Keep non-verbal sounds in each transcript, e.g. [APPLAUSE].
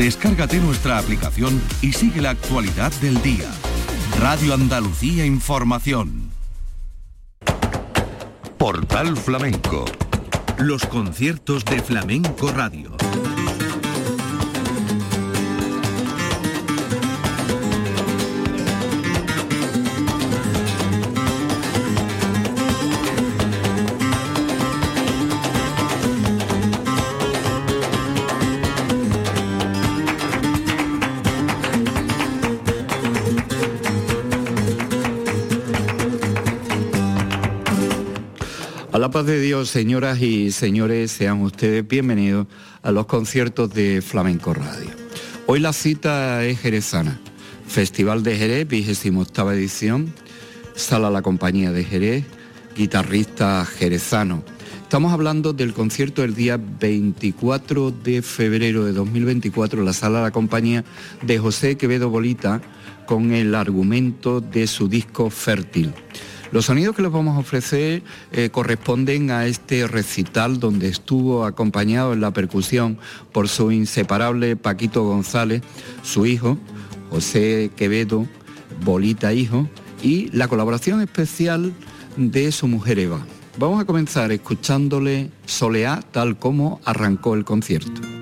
Descárgate nuestra aplicación y sigue la actualidad del día. Radio Andalucía Información. Portal Flamenco. Los conciertos de Flamenco Radio. De Dios, señoras y señores, sean ustedes bienvenidos a los conciertos de Flamenco Radio. Hoy la cita es jerezana. Festival de Jerez, 28 edición. Sala La Compañía de Jerez, guitarrista jerezano. Estamos hablando del concierto del día 24 de febrero de 2024 en la Sala La Compañía de José Quevedo Bolita con el argumento de su disco Fértil. Los sonidos que les vamos a ofrecer eh, corresponden a este recital donde estuvo acompañado en la percusión por su inseparable Paquito González, su hijo, José Quevedo, Bolita Hijo, y la colaboración especial de su mujer Eva. Vamos a comenzar escuchándole Soleá tal como arrancó el concierto.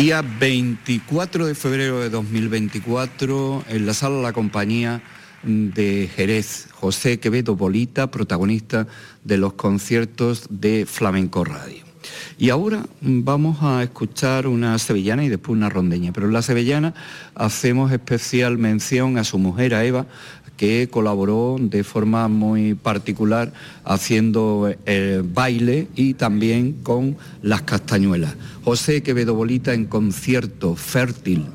Día 24 de febrero de 2024, en la sala La Compañía de Jerez, José Quevedo Bolita, protagonista de los conciertos de Flamenco Radio. Y ahora vamos a escuchar una sevillana y después una rondeña, pero en la sevillana hacemos especial mención a su mujer, a Eva, que colaboró de forma muy particular haciendo el eh, baile y también con las castañuelas. José Quevedo Bolita en concierto fértil.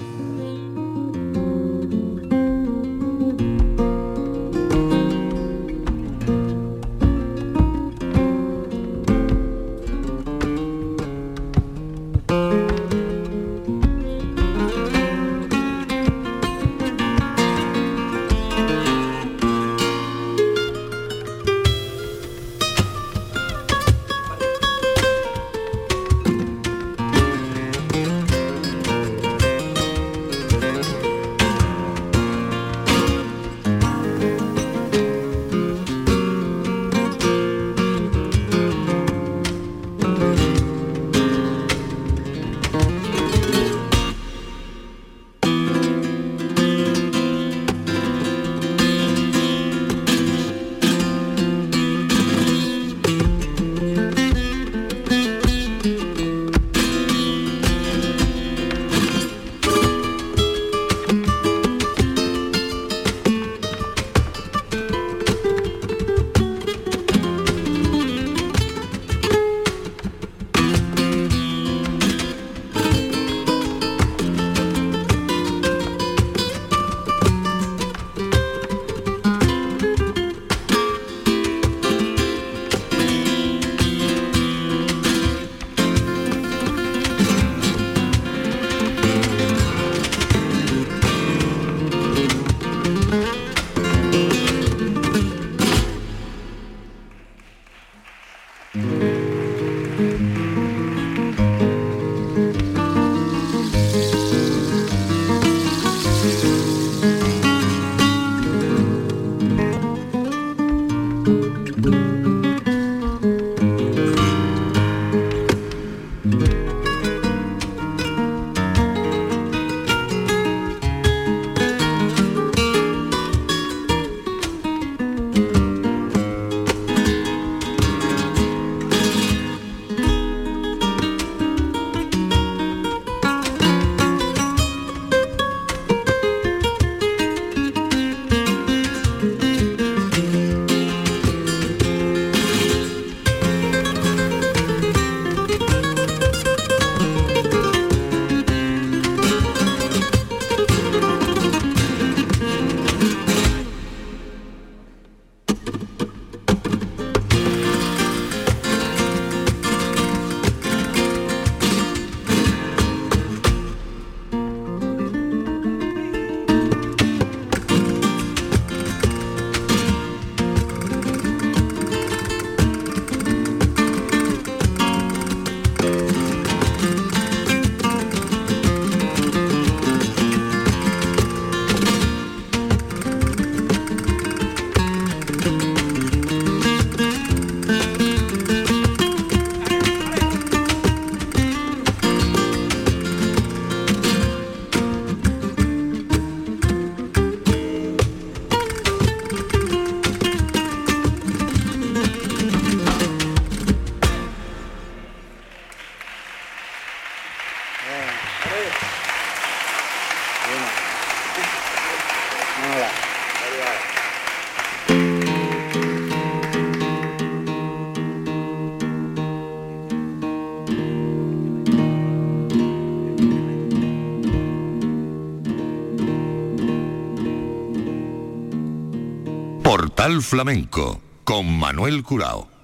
Flamenco con Manuel Curao.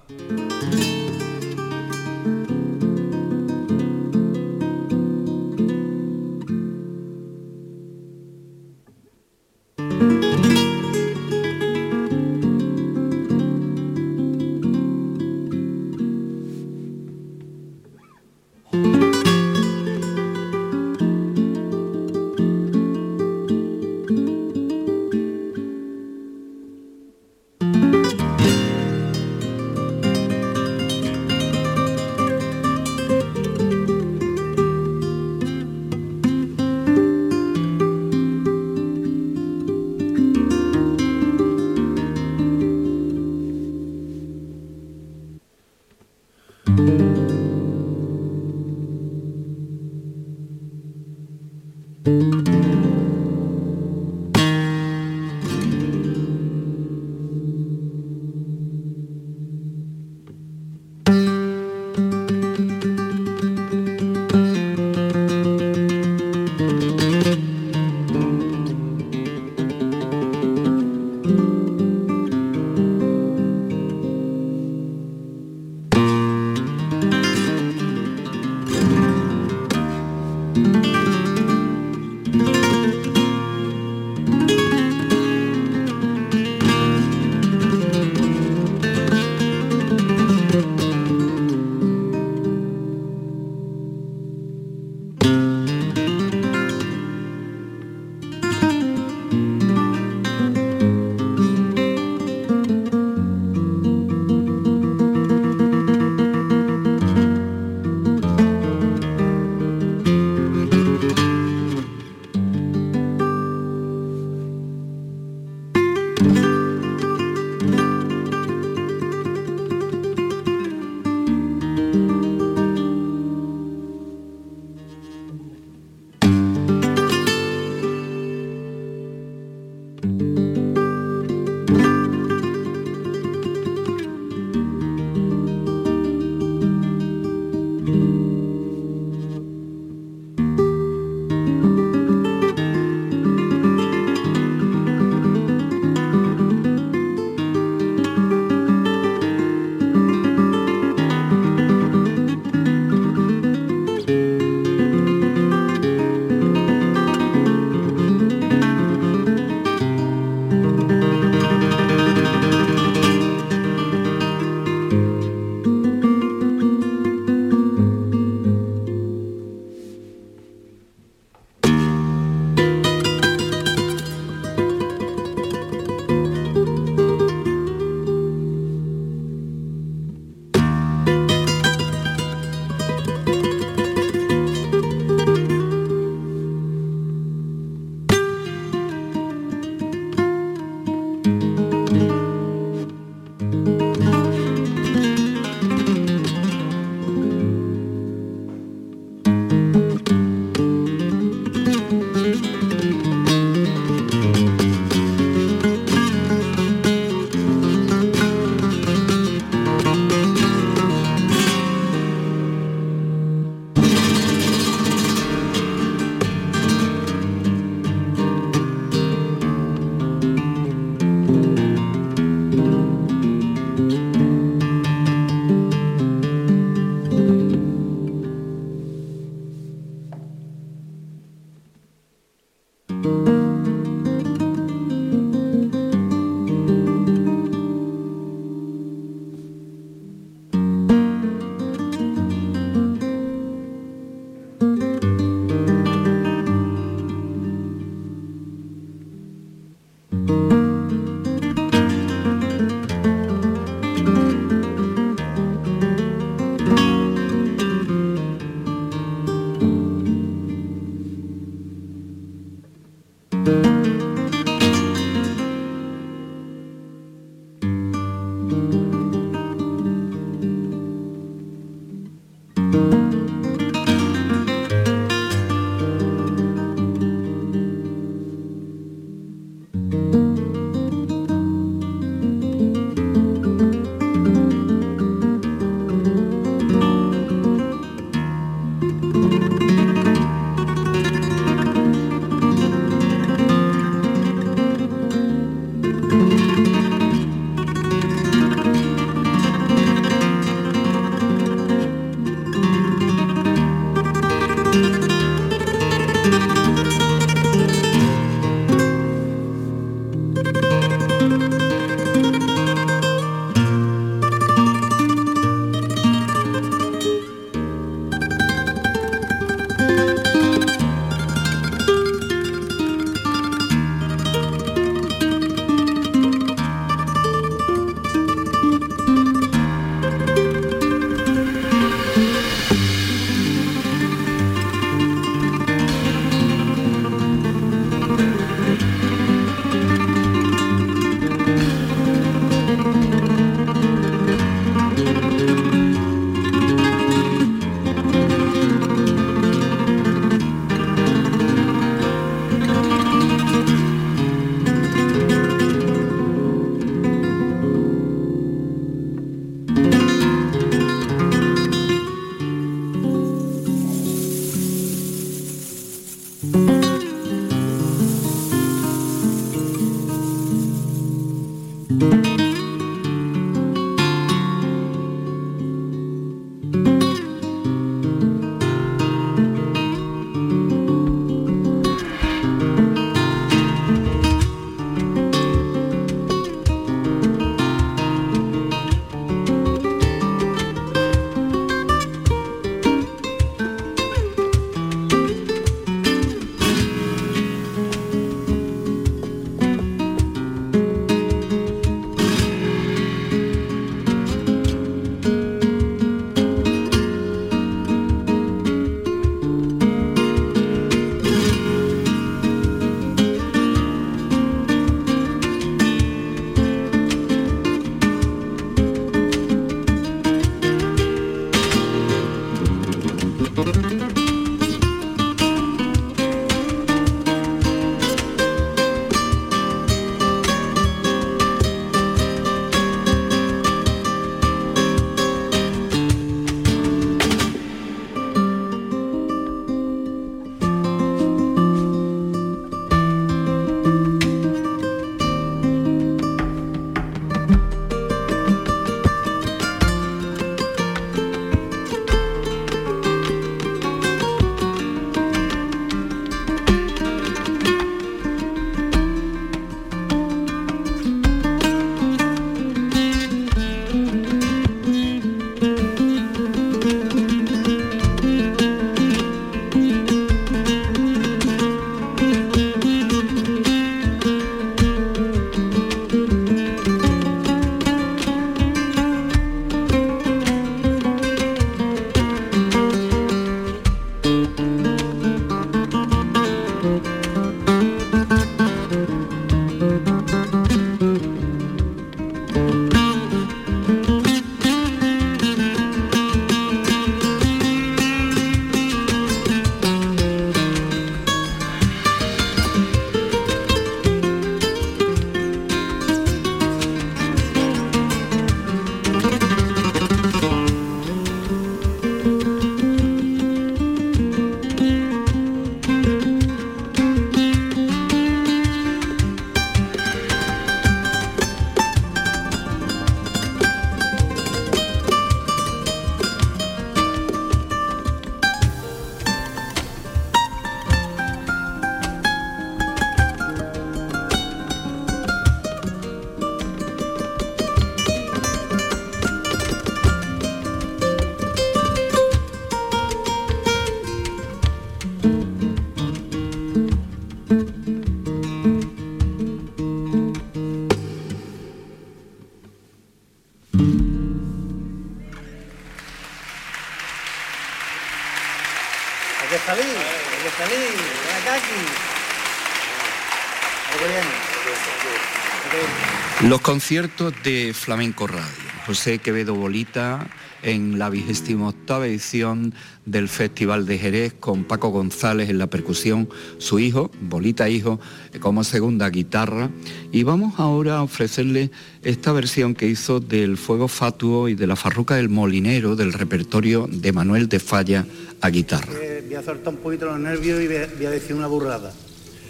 Los conciertos de Flamenco Radio. José Quevedo Bolita en la vigésima octava edición del Festival de Jerez con Paco González en la percusión, su hijo, Bolita Hijo, como segunda guitarra. Y vamos ahora a ofrecerle esta versión que hizo del Fuego Fatuo y de la Farruca del Molinero del repertorio de Manuel de Falla a guitarra. Eh, voy a soltar un poquito los nervios y voy a decir una burrada.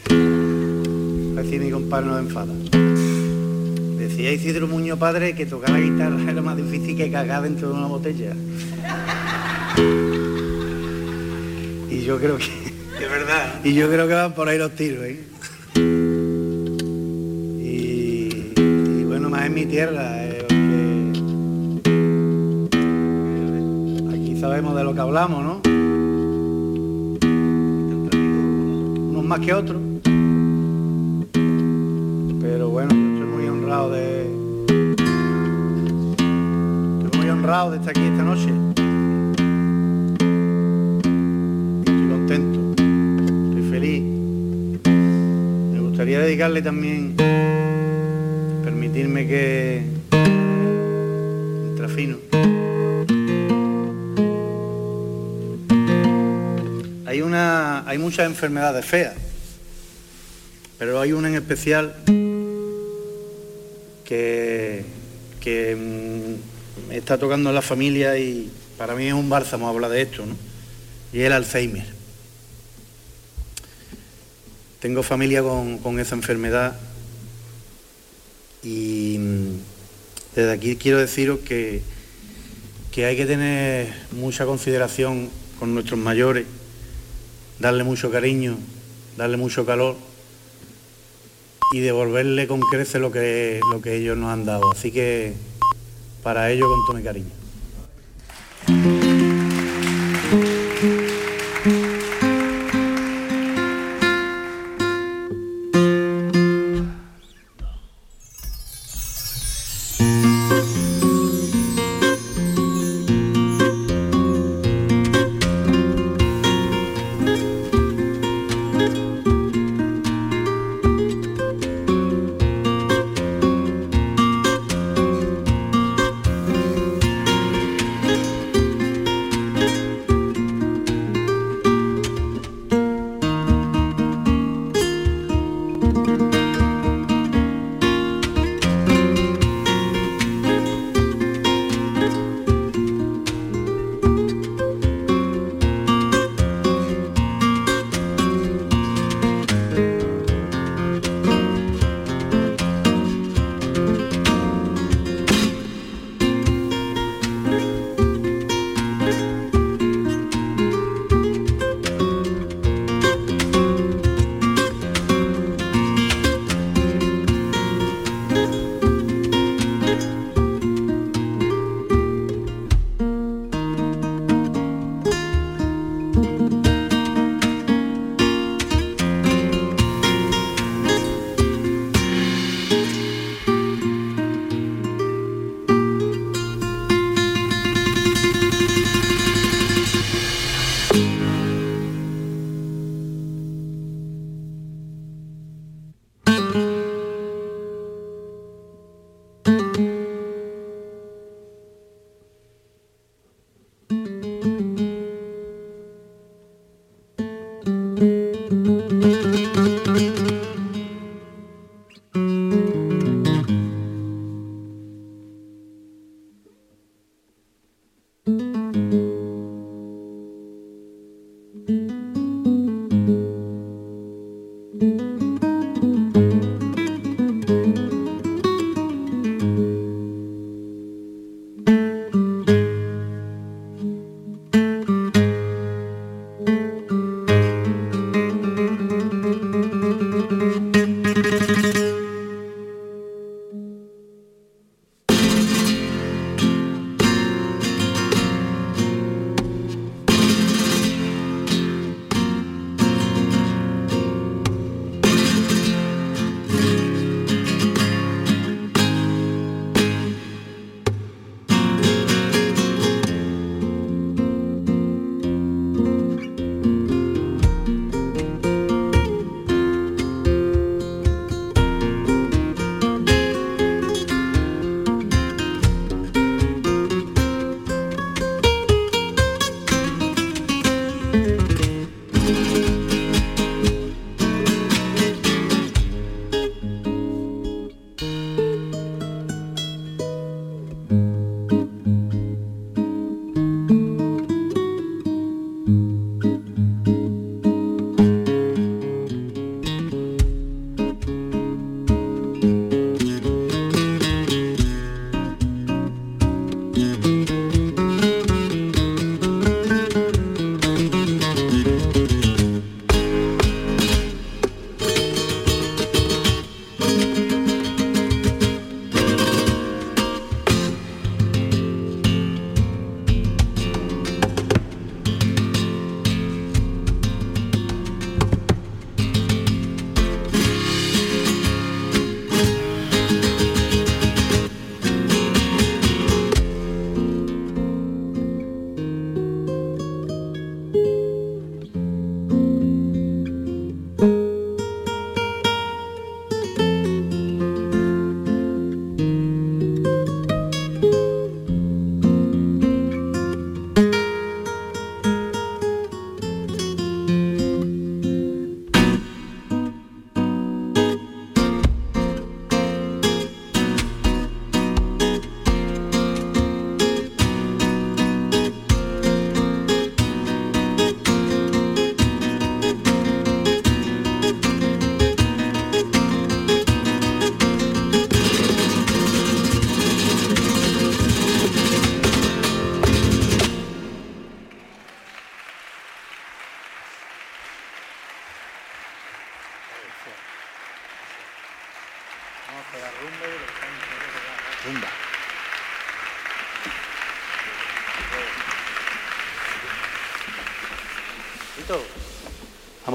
A ver si mi compadre no enfada. Decía Isidro Muñoz padre que tocar la guitarra [LAUGHS] era más difícil que cagar dentro de una botella. Y yo creo que. [LAUGHS] Es verdad. Y yo creo que van por ahí los tiros, ¿eh? Y, bueno, más en mi tierra, eh, aquí sabemos de lo que hablamos, ¿no? Unos más que otros. Estoy muy honrado de estar aquí esta noche. Estoy contento, estoy feliz. Me gustaría dedicarle también, permitirme que... Trafino. Hay, una, hay muchas enfermedades feas, pero hay una en especial que, que mm, está tocando la familia y para mí es un bálsamo hablar de esto, ¿no? Y el Alzheimer. Tengo familia con, esa enfermedad y mm, desde aquí quiero deciros que, que hay que tener mucha consideración con nuestros mayores, darle mucho cariño, darle mucho calor y devolverle con crece lo que, lo que ellos nos han dado. Así que para ello con todo mi cariño.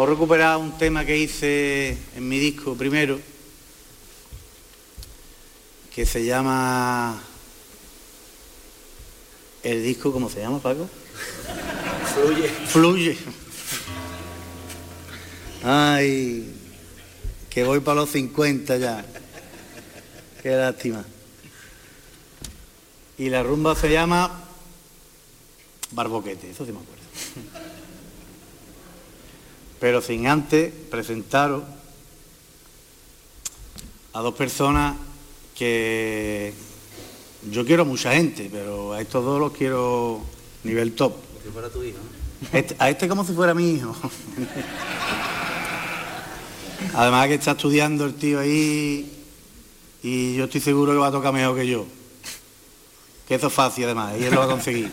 A recuperar un tema que hice en mi disco primero, que se llama... El disco, ¿cómo se llama, Paco? Fluye. Fluye. Ay, que voy para los 50 ya. Qué lástima. Y la rumba se llama Barboquete, eso sí me acuerdo. Pero sin antes presentaros a dos personas que yo quiero a mucha gente, pero a estos dos los quiero nivel top. Como si fuera tu hijo. Este- a este como si fuera mi hijo. Además que está estudiando el tío ahí y yo estoy seguro que va a tocar mejor que yo. Que eso es fácil además, y él lo va a conseguir.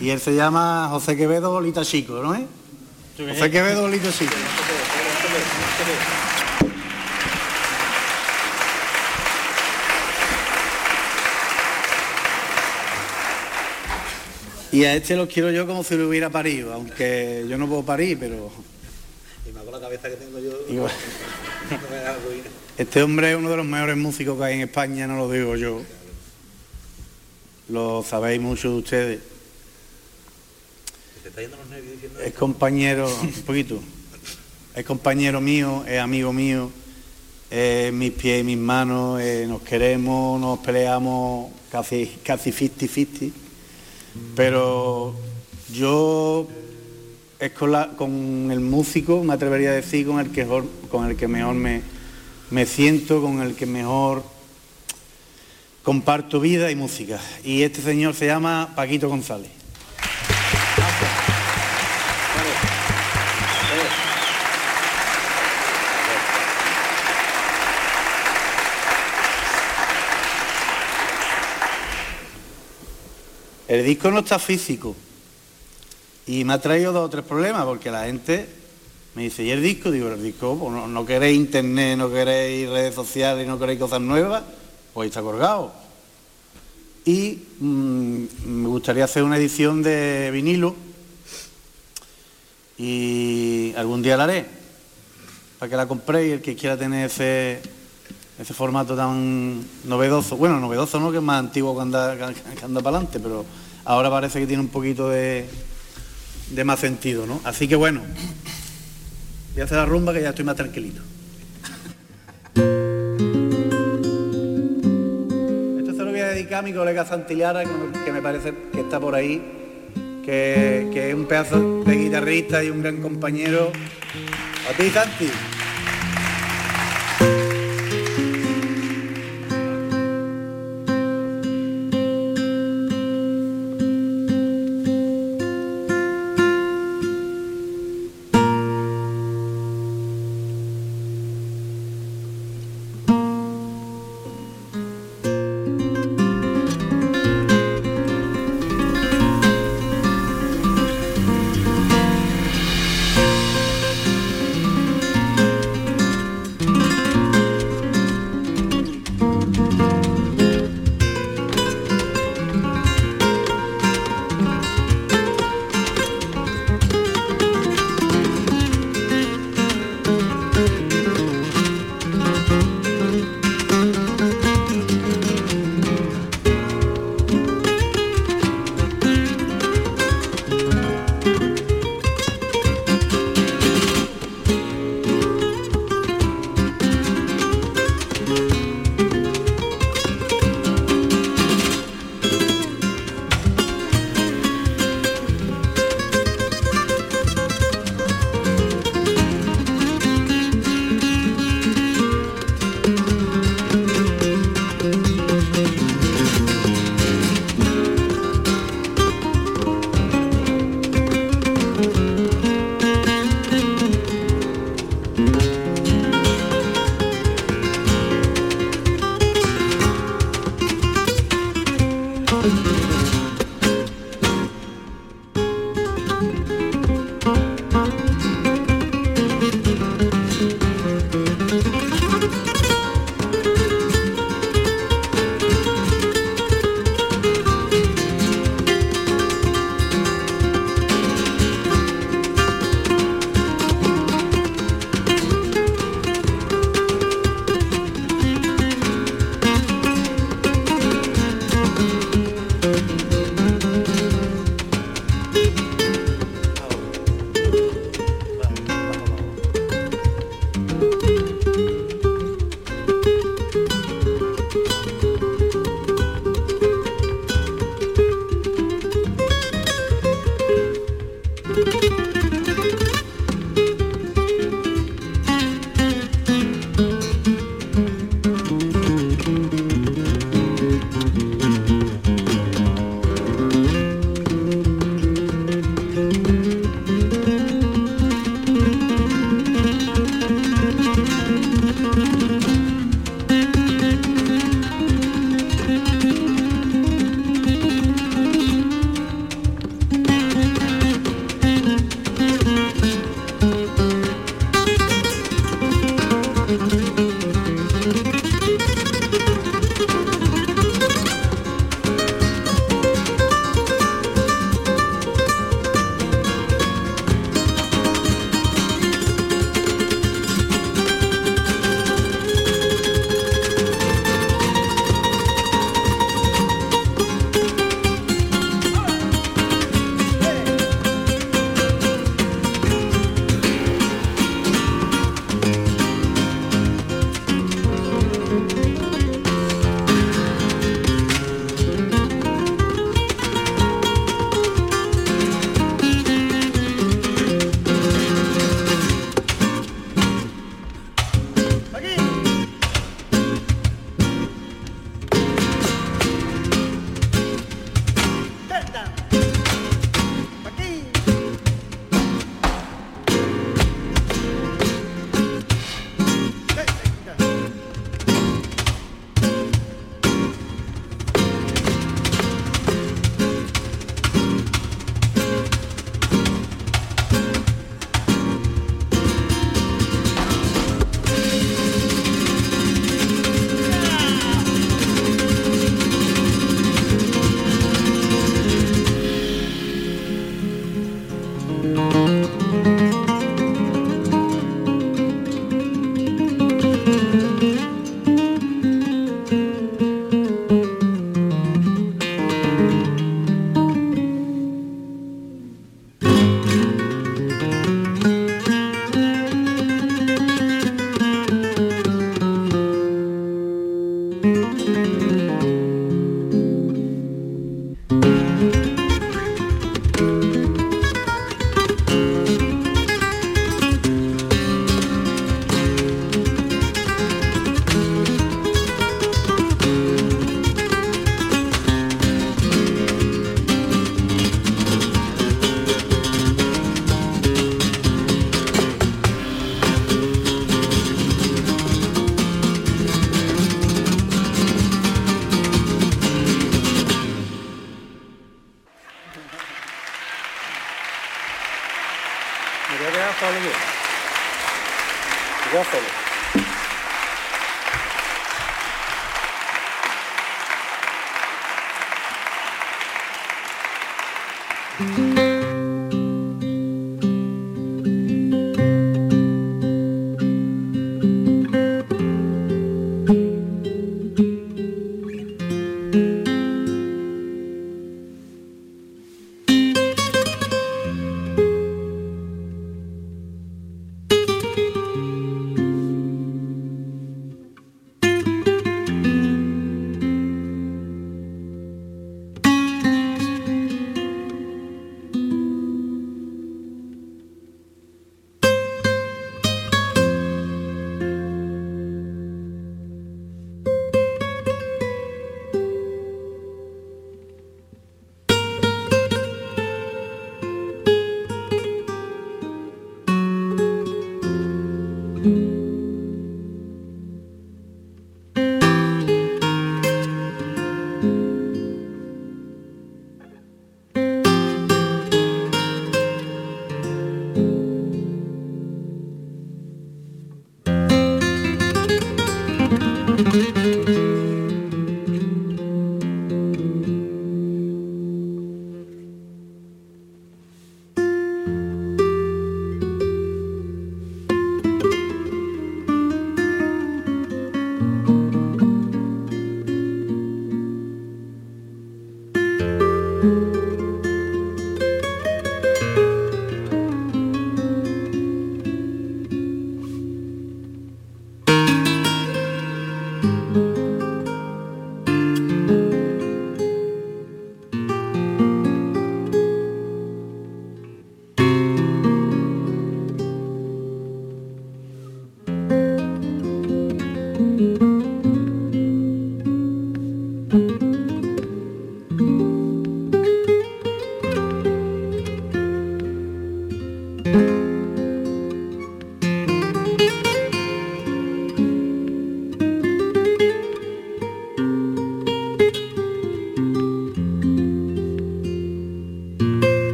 Y él se llama José Quevedo Bolita Chico, ¿no es? José Quevedo Bolita Chico. Y a este lo quiero yo como si lo hubiera parido, aunque yo no puedo parir, pero Y más con la cabeza que tengo yo. Igual. me. Este hombre es uno de los mejores músicos que hay en España, no lo digo yo. Lo sabéis muchos de ustedes. Te está yendo los nervios diciendo Es compañero, [LAUGHS] un poquito, es compañero mío, es amigo mío, es mis pies y mis manos, eh, nos queremos, nos peleamos casi casi 50-50, pero yo es con, la- con el músico, me atrevería a decir, con el que, mejor- con el que mejor me, me siento, con el que mejor comparto vida y música. Y este señor se llama Paquito González. El disco no está físico y me ha traído dos o tres problemas porque la gente me dice, ¿y el disco? Digo, el disco, pues no, queréis internet, no queréis redes sociales, no queréis cosas nuevas, pues está colgado. Y mm, me gustaría hacer una edición de vinilo y algún día la haré para que la compréis el que quiera tener ese, ese formato tan novedoso. Bueno, novedoso no, que es más antiguo que anda, que anda para adelante, pero ahora parece que tiene un poquito de, de más sentido, ¿no? Así que bueno, voy a hacer la rumba que ya estoy más tranquilito. Esto se lo voy a dedicar a mi colega Santillara, que me parece que está por ahí, que, que es un pedazo de guitarrista y un gran compañero. A ti, Santi.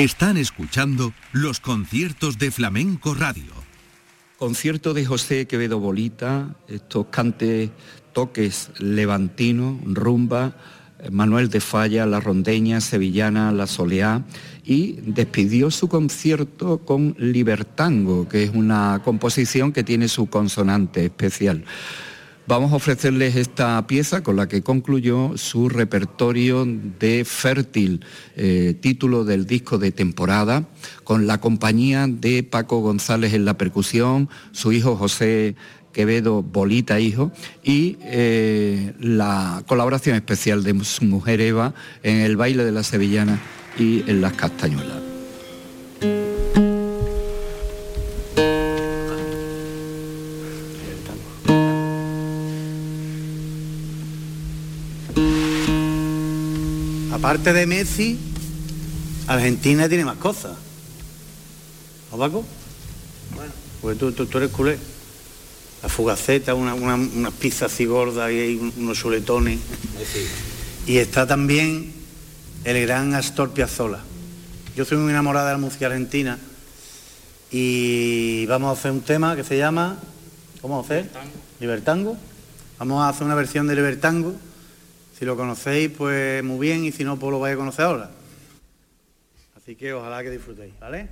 Están escuchando los conciertos de Flamenco Radio. Concierto de José Quevedo Bolita, estos cantes, toques levantinos, rumba, Manuel de Falla, La Rondeña, Sevillana, La Soleá y despidió su concierto con Libertango, que es una composición que tiene su consonante especial. Vamos a ofrecerles esta pieza con la que concluyó su repertorio de Fértil, eh, título del disco de temporada, con la compañía de Paco González en la percusión, su hijo José Quevedo Bolita Hijo y eh, la colaboración especial de su mujer Eva en el baile de la sevillana y en las castañuelas. Aparte de Messi, Argentina tiene más cosas. ¿No, Paco? Bueno, Pues tú, tú, tú eres culé. La fugaceta, una, una, unas pizzas así gordas y hay unos chuletones. Messi. Y está también el gran Astor Piazzolla. Yo soy muy enamorada de la música argentina y vamos a hacer un tema que se llama, ¿cómo vamos a hacer? Libertango. Vamos a hacer una versión de Libertango. Si lo conocéis, pues muy bien, y si no, pues lo vais a conocer ahora. Así que ojalá que disfrutéis, ¿vale?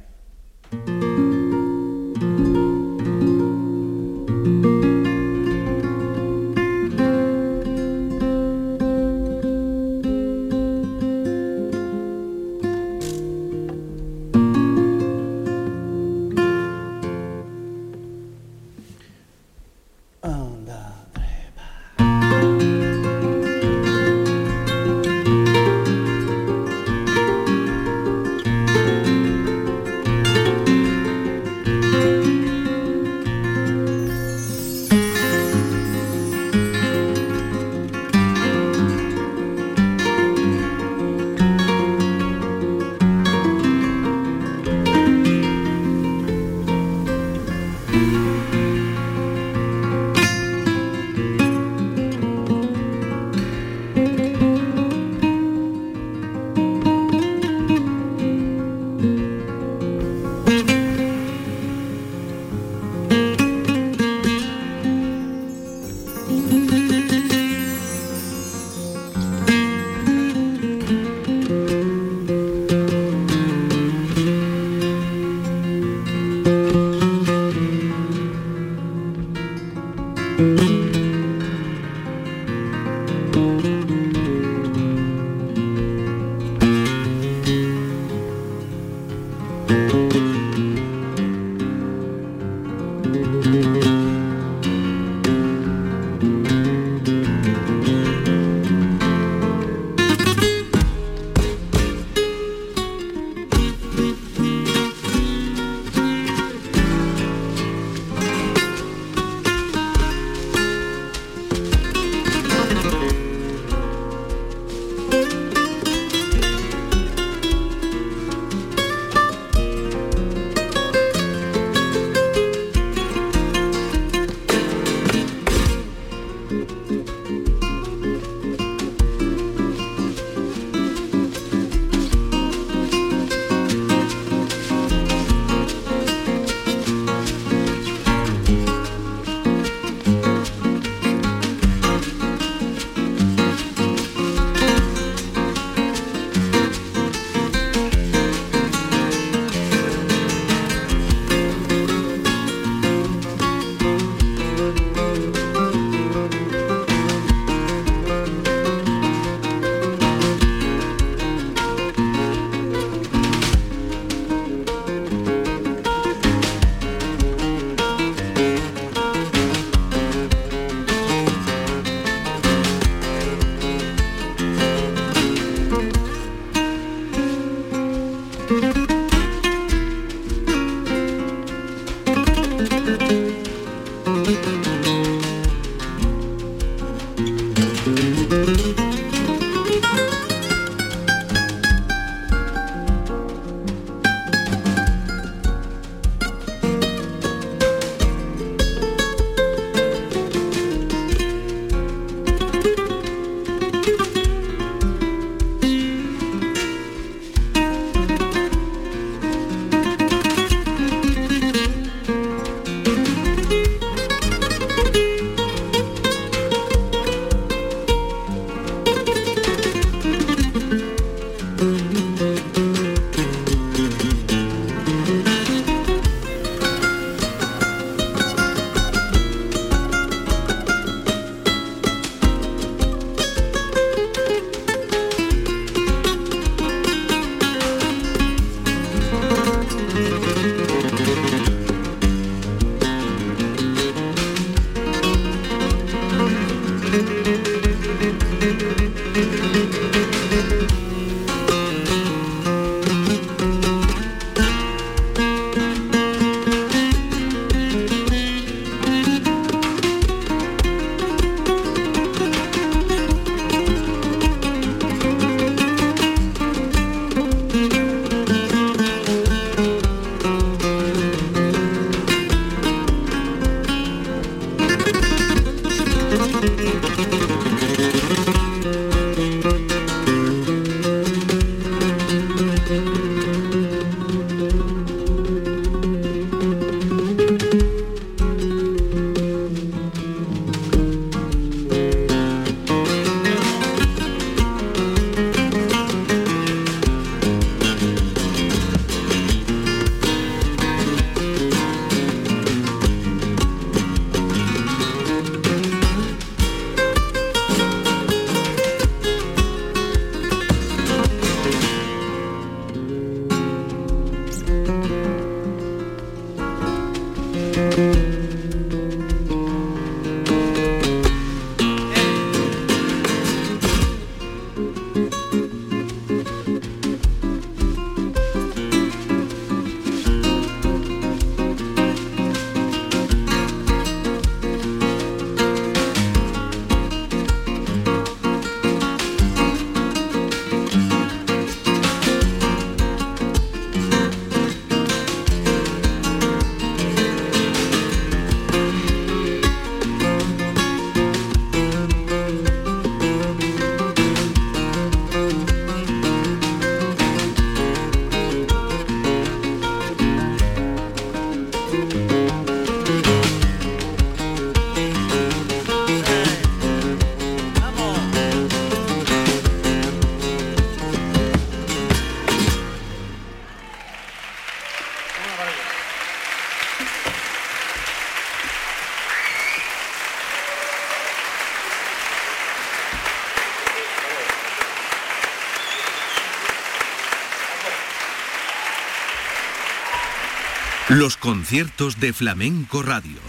Los conciertos de Flamenco Radio.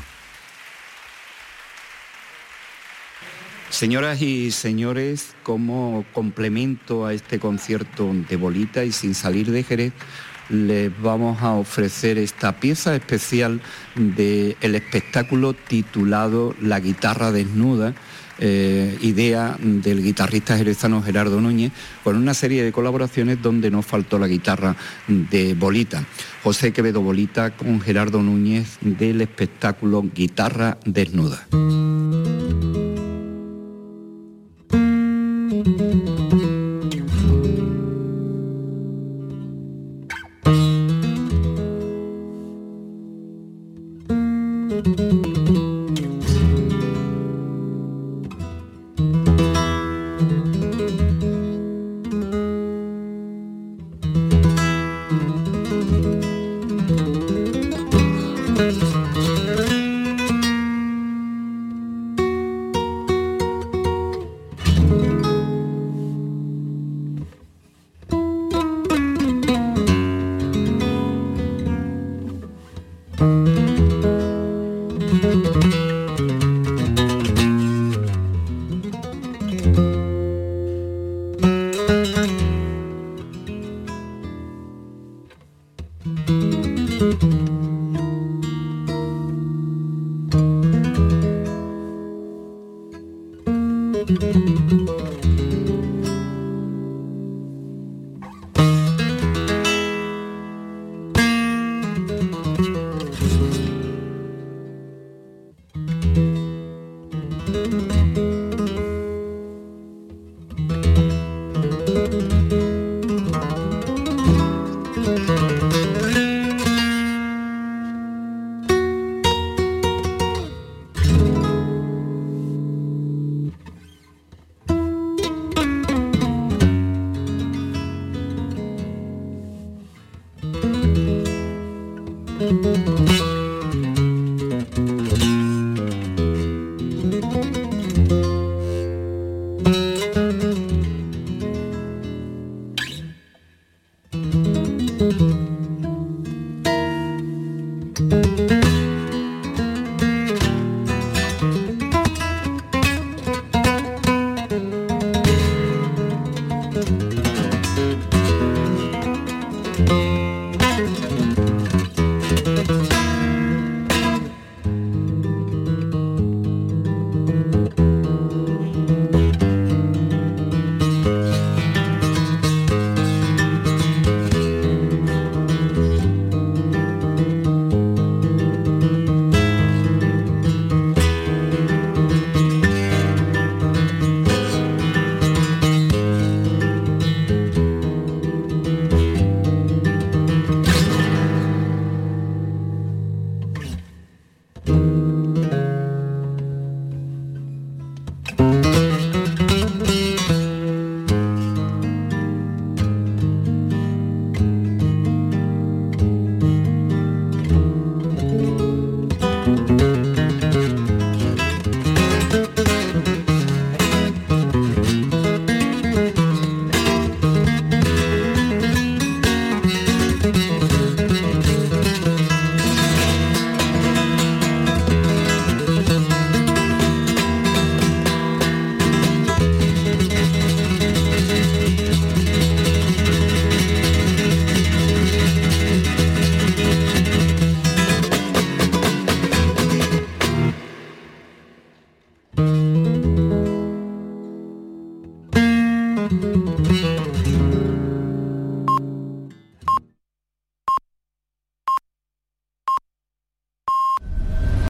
Señoras y señores, como complemento a este concierto de bolita y sin salir de Jerez, les vamos a ofrecer esta pieza especial del espectáculo titulado La guitarra desnuda, eh, idea del guitarrista jerezano Gerardo Núñez, con una serie de colaboraciones donde no faltó la guitarra de Bolita. José Quevedo Bolita con Gerardo Núñez del espectáculo Guitarra Desnuda.